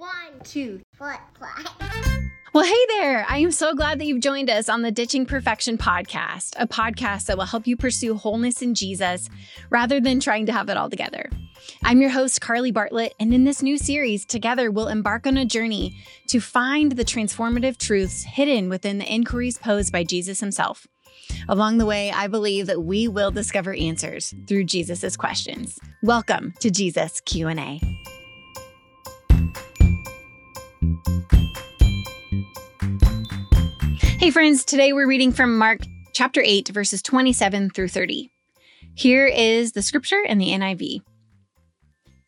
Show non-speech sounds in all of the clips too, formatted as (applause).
One, two, four, five. Well, hey there. I am so glad that you've joined us on the Ditching Perfection podcast, a podcast that will help you pursue wholeness in Jesus rather than trying to have it all together. I'm your host, Carly Bartlett, and in this new series, together we'll embark on a journey to find the transformative truths hidden within the inquiries posed by Jesus himself. Along the way, I believe that we will discover answers through Jesus' questions. Welcome to Jesus Q&A. Hey, friends, today we're reading from Mark chapter 8, verses 27 through 30. Here is the scripture in the NIV.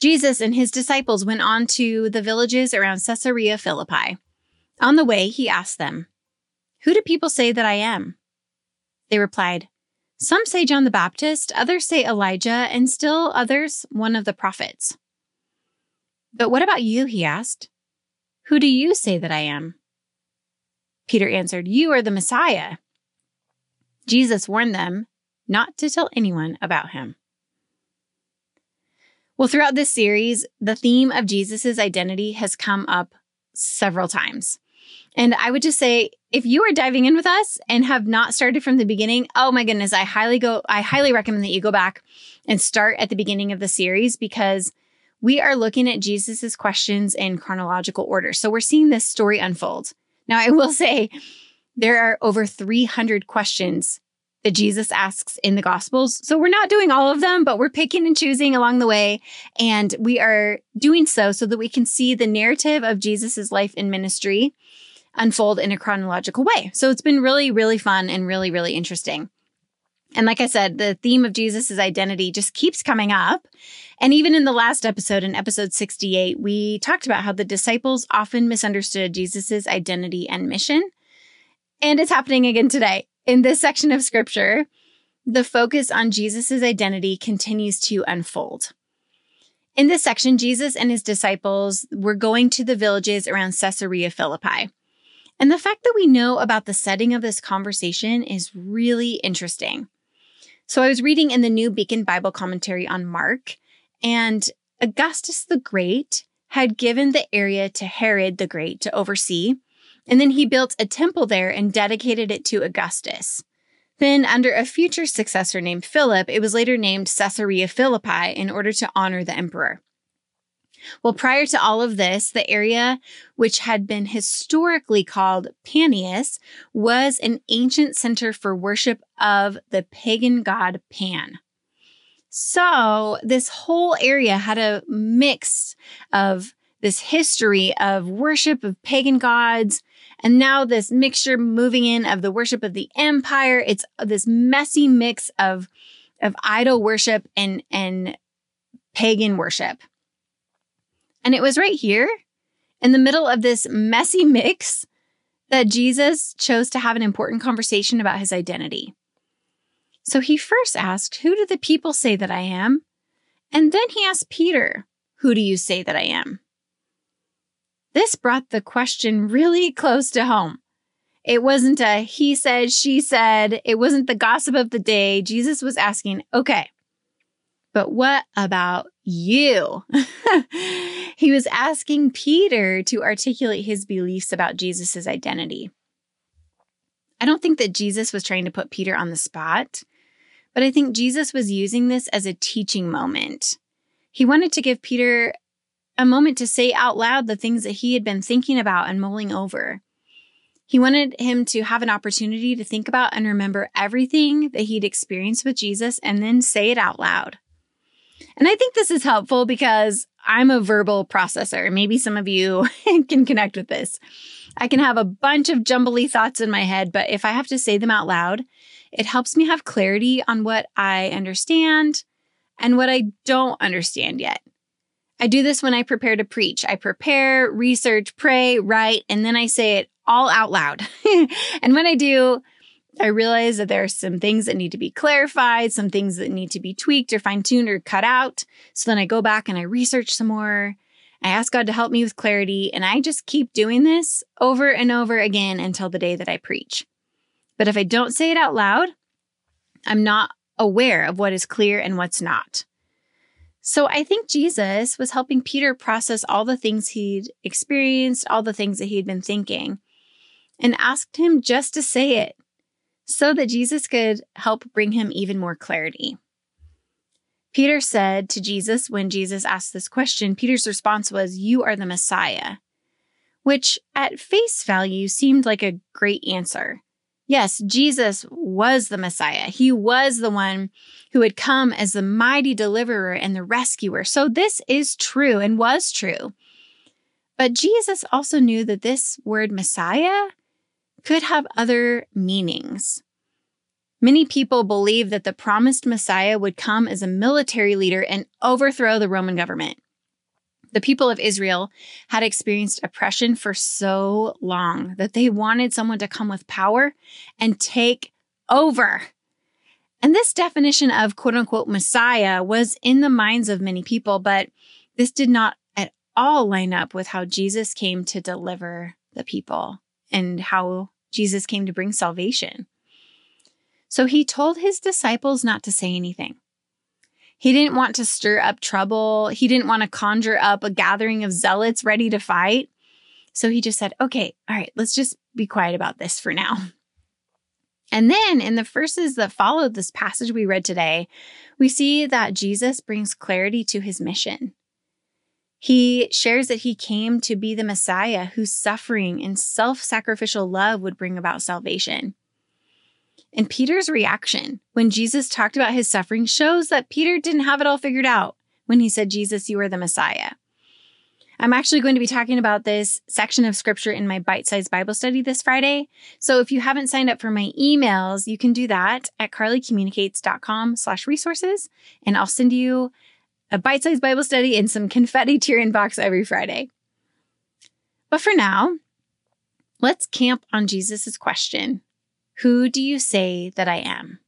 Jesus and his disciples went on to the villages around Caesarea Philippi. On the way, he asked them, Who do people say that I am? They replied, Some say John the Baptist, others say Elijah, and still others one of the prophets. But what about you? He asked. Who do you say that I am? Peter answered, You are the Messiah. Jesus warned them not to tell anyone about him. Well, throughout this series, the theme of Jesus' identity has come up several times. And I would just say, if you are diving in with us and have not started from the beginning, oh my goodness, I highly go, I highly recommend that you go back and start at the beginning of the series because we are looking at Jesus's questions in chronological order. So we're seeing this story unfold. Now, I will (laughs) say there are over 300 questions that Jesus asks in the Gospels. So we're not doing all of them, but we're picking and choosing along the way. And we are doing so so that we can see the narrative of Jesus's life and ministry unfold in a chronological way. So it's been really, really fun and really, really interesting. And like I said, the theme of Jesus's identity just keeps coming up. And even in the last episode, in episode 68, we talked about how the disciples often misunderstood Jesus's identity and mission. And it's happening again today. In this section of scripture, the focus on Jesus's identity continues to unfold. In this section, Jesus and his disciples were going to the villages around Caesarea Philippi. And the fact that we know about the setting of this conversation is really interesting. So I was reading in the New Beacon Bible commentary on Mark, and Augustus the Great had given the area to Herod the Great to oversee, and then he built a temple there and dedicated it to Augustus. Then, under a future successor named Philip, it was later named Caesarea Philippi in order to honor the emperor. Well, prior to all of this, the area, which had been historically called Panias, was an ancient center for worship of the pagan god Pan. So this whole area had a mix of this history of worship of pagan gods. And now this mixture moving in of the worship of the empire. It's this messy mix of, of idol worship and, and pagan worship. And it was right here in the middle of this messy mix that Jesus chose to have an important conversation about his identity. So he first asked, Who do the people say that I am? And then he asked Peter, Who do you say that I am? This brought the question really close to home. It wasn't a he said, she said. It wasn't the gossip of the day. Jesus was asking, okay, but what about you? (laughs) he was asking Peter to articulate his beliefs about Jesus' identity. I don't think that Jesus was trying to put Peter on the spot, but I think Jesus was using this as a teaching moment. He wanted to give Peter a moment to say out loud the things that he had been thinking about and mulling over. He wanted him to have an opportunity to think about and remember everything that he'd experienced with Jesus and then say it out loud. And I think this is helpful because I'm a verbal processor. Maybe some of you (laughs) can connect with this. I can have a bunch of jumbly thoughts in my head, but if I have to say them out loud, it helps me have clarity on what I understand and what I don't understand yet. I do this when I prepare to preach. I prepare, research, pray, write, and then I say it all out loud. (laughs) and when I do, I realize that there are some things that need to be clarified, some things that need to be tweaked or fine tuned or cut out. So then I go back and I research some more. I ask God to help me with clarity, and I just keep doing this over and over again until the day that I preach. But if I don't say it out loud, I'm not aware of what is clear and what's not. So I think Jesus was helping Peter process all the things he'd experienced, all the things that he'd been thinking, and asked him just to say it so that Jesus could help bring him even more clarity. Peter said to Jesus when Jesus asked this question, Peter's response was, You are the Messiah, which at face value seemed like a great answer. Yes, Jesus was the Messiah. He was the one who had come as the mighty deliverer and the rescuer. So this is true and was true. But Jesus also knew that this word Messiah could have other meanings. Many people believe that the promised Messiah would come as a military leader and overthrow the Roman government. The people of Israel had experienced oppression for so long that they wanted someone to come with power and take over. And this definition of quote unquote Messiah was in the minds of many people, but this did not at all line up with how Jesus came to deliver the people and how Jesus came to bring salvation. So he told his disciples not to say anything. He didn't want to stir up trouble. He didn't want to conjure up a gathering of zealots ready to fight. So he just said, okay, all right, let's just be quiet about this for now. And then in the verses that followed this passage we read today, we see that Jesus brings clarity to his mission. He shares that he came to be the Messiah whose suffering and self sacrificial love would bring about salvation. And Peter's reaction when Jesus talked about his suffering shows that Peter didn't have it all figured out when he said, Jesus, you are the Messiah. I'm actually going to be talking about this section of scripture in my bite sized Bible study this Friday. So if you haven't signed up for my emails, you can do that at carlycommunicates.com slash resources. And I'll send you a bite sized Bible study and some confetti to your inbox every Friday. But for now, let's camp on Jesus' question who do you say that I am?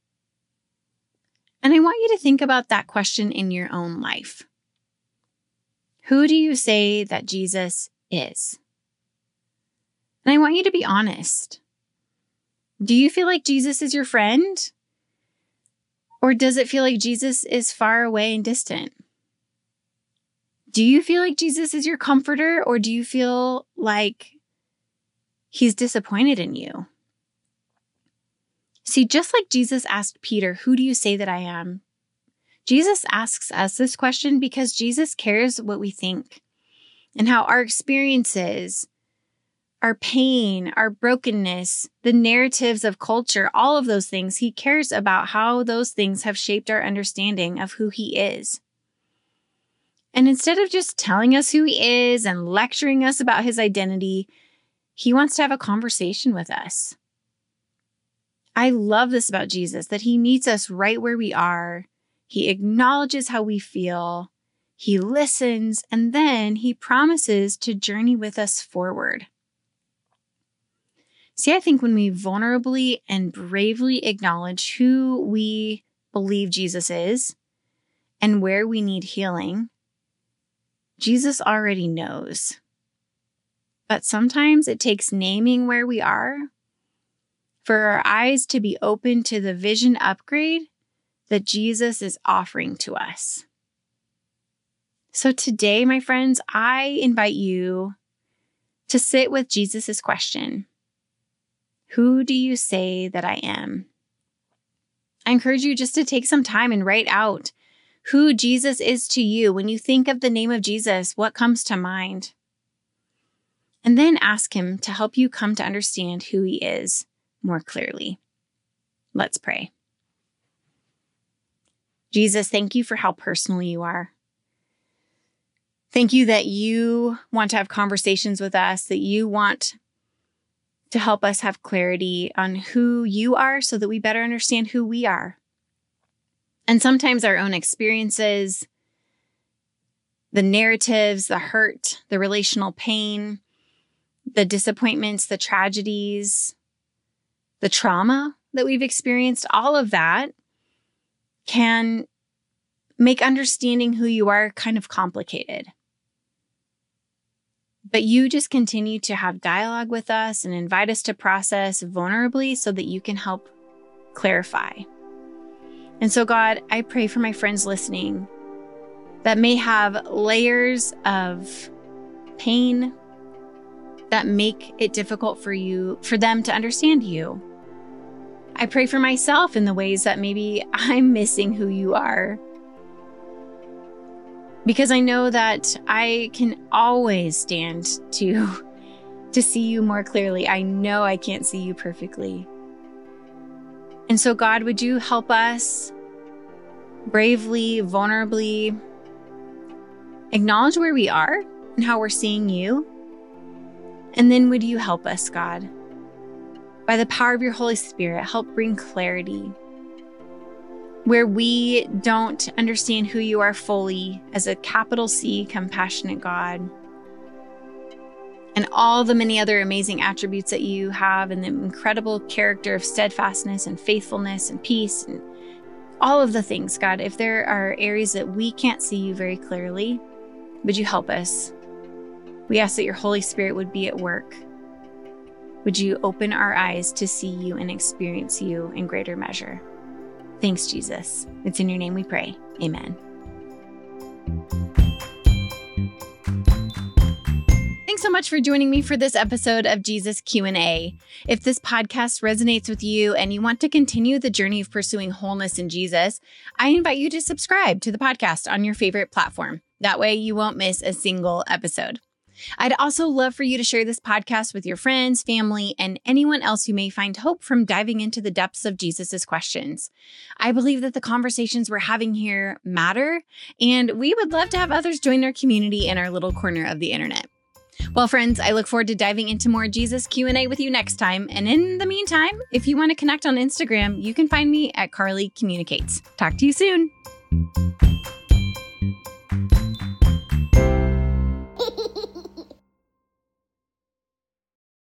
And I want you to think about that question in your own life. Who do you say that Jesus is? And I want you to be honest. Do you feel like Jesus is your friend? Or does it feel like Jesus is far away and distant? Do you feel like Jesus is your comforter or do you feel like he's disappointed in you? See, just like Jesus asked Peter, Who do you say that I am? Jesus asks us this question because Jesus cares what we think and how our experiences, our pain, our brokenness, the narratives of culture, all of those things, he cares about how those things have shaped our understanding of who he is. And instead of just telling us who he is and lecturing us about his identity, he wants to have a conversation with us. I love this about Jesus that he meets us right where we are. He acknowledges how we feel. He listens and then he promises to journey with us forward. See, I think when we vulnerably and bravely acknowledge who we believe Jesus is and where we need healing, Jesus already knows. But sometimes it takes naming where we are for our eyes to be open to the vision upgrade that Jesus is offering to us. So today, my friends, I invite you to sit with Jesus' question Who do you say that I am? I encourage you just to take some time and write out who Jesus is to you. When you think of the name of Jesus, what comes to mind? And then ask Him to help you come to understand who He is more clearly. Let's pray. Jesus, thank you for how personal you are. Thank you that you want to have conversations with us, that you want to help us have clarity on who you are so that we better understand who we are. And sometimes our own experiences, the narratives, the hurt, the relational pain, the disappointments, the tragedies, the trauma that we've experienced, all of that can make understanding who you are kind of complicated. But you just continue to have dialogue with us and invite us to process vulnerably so that you can help clarify. And so, God, I pray for my friends listening that may have layers of pain that make it difficult for you, for them to understand you. I pray for myself in the ways that maybe (laughs) I'm missing who you are. Because I know that I can always stand to (laughs) to see you more clearly. I know I can't see you perfectly. And so God, would you help us bravely, vulnerably acknowledge where we are and how we're seeing you? And then would you help us, God? By the power of your Holy Spirit, help bring clarity. Where we don't understand who you are fully as a capital C, compassionate God, and all the many other amazing attributes that you have, and the incredible character of steadfastness and faithfulness and peace, and all of the things, God. If there are areas that we can't see you very clearly, would you help us? We ask that your Holy Spirit would be at work. Would you open our eyes to see you and experience you in greater measure? Thanks, Jesus. It's in your name we pray. Amen. Thanks so much for joining me for this episode of Jesus Q&A. If this podcast resonates with you and you want to continue the journey of pursuing wholeness in Jesus, I invite you to subscribe to the podcast on your favorite platform. That way you won't miss a single episode. I'd also love for you to share this podcast with your friends, family, and anyone else who may find hope from diving into the depths of Jesus' questions. I believe that the conversations we're having here matter, and we would love to have others join our community in our little corner of the internet. Well, friends, I look forward to diving into more Jesus Q&A with you next time. And in the meantime, if you want to connect on Instagram, you can find me at Carly Communicates. Talk to you soon.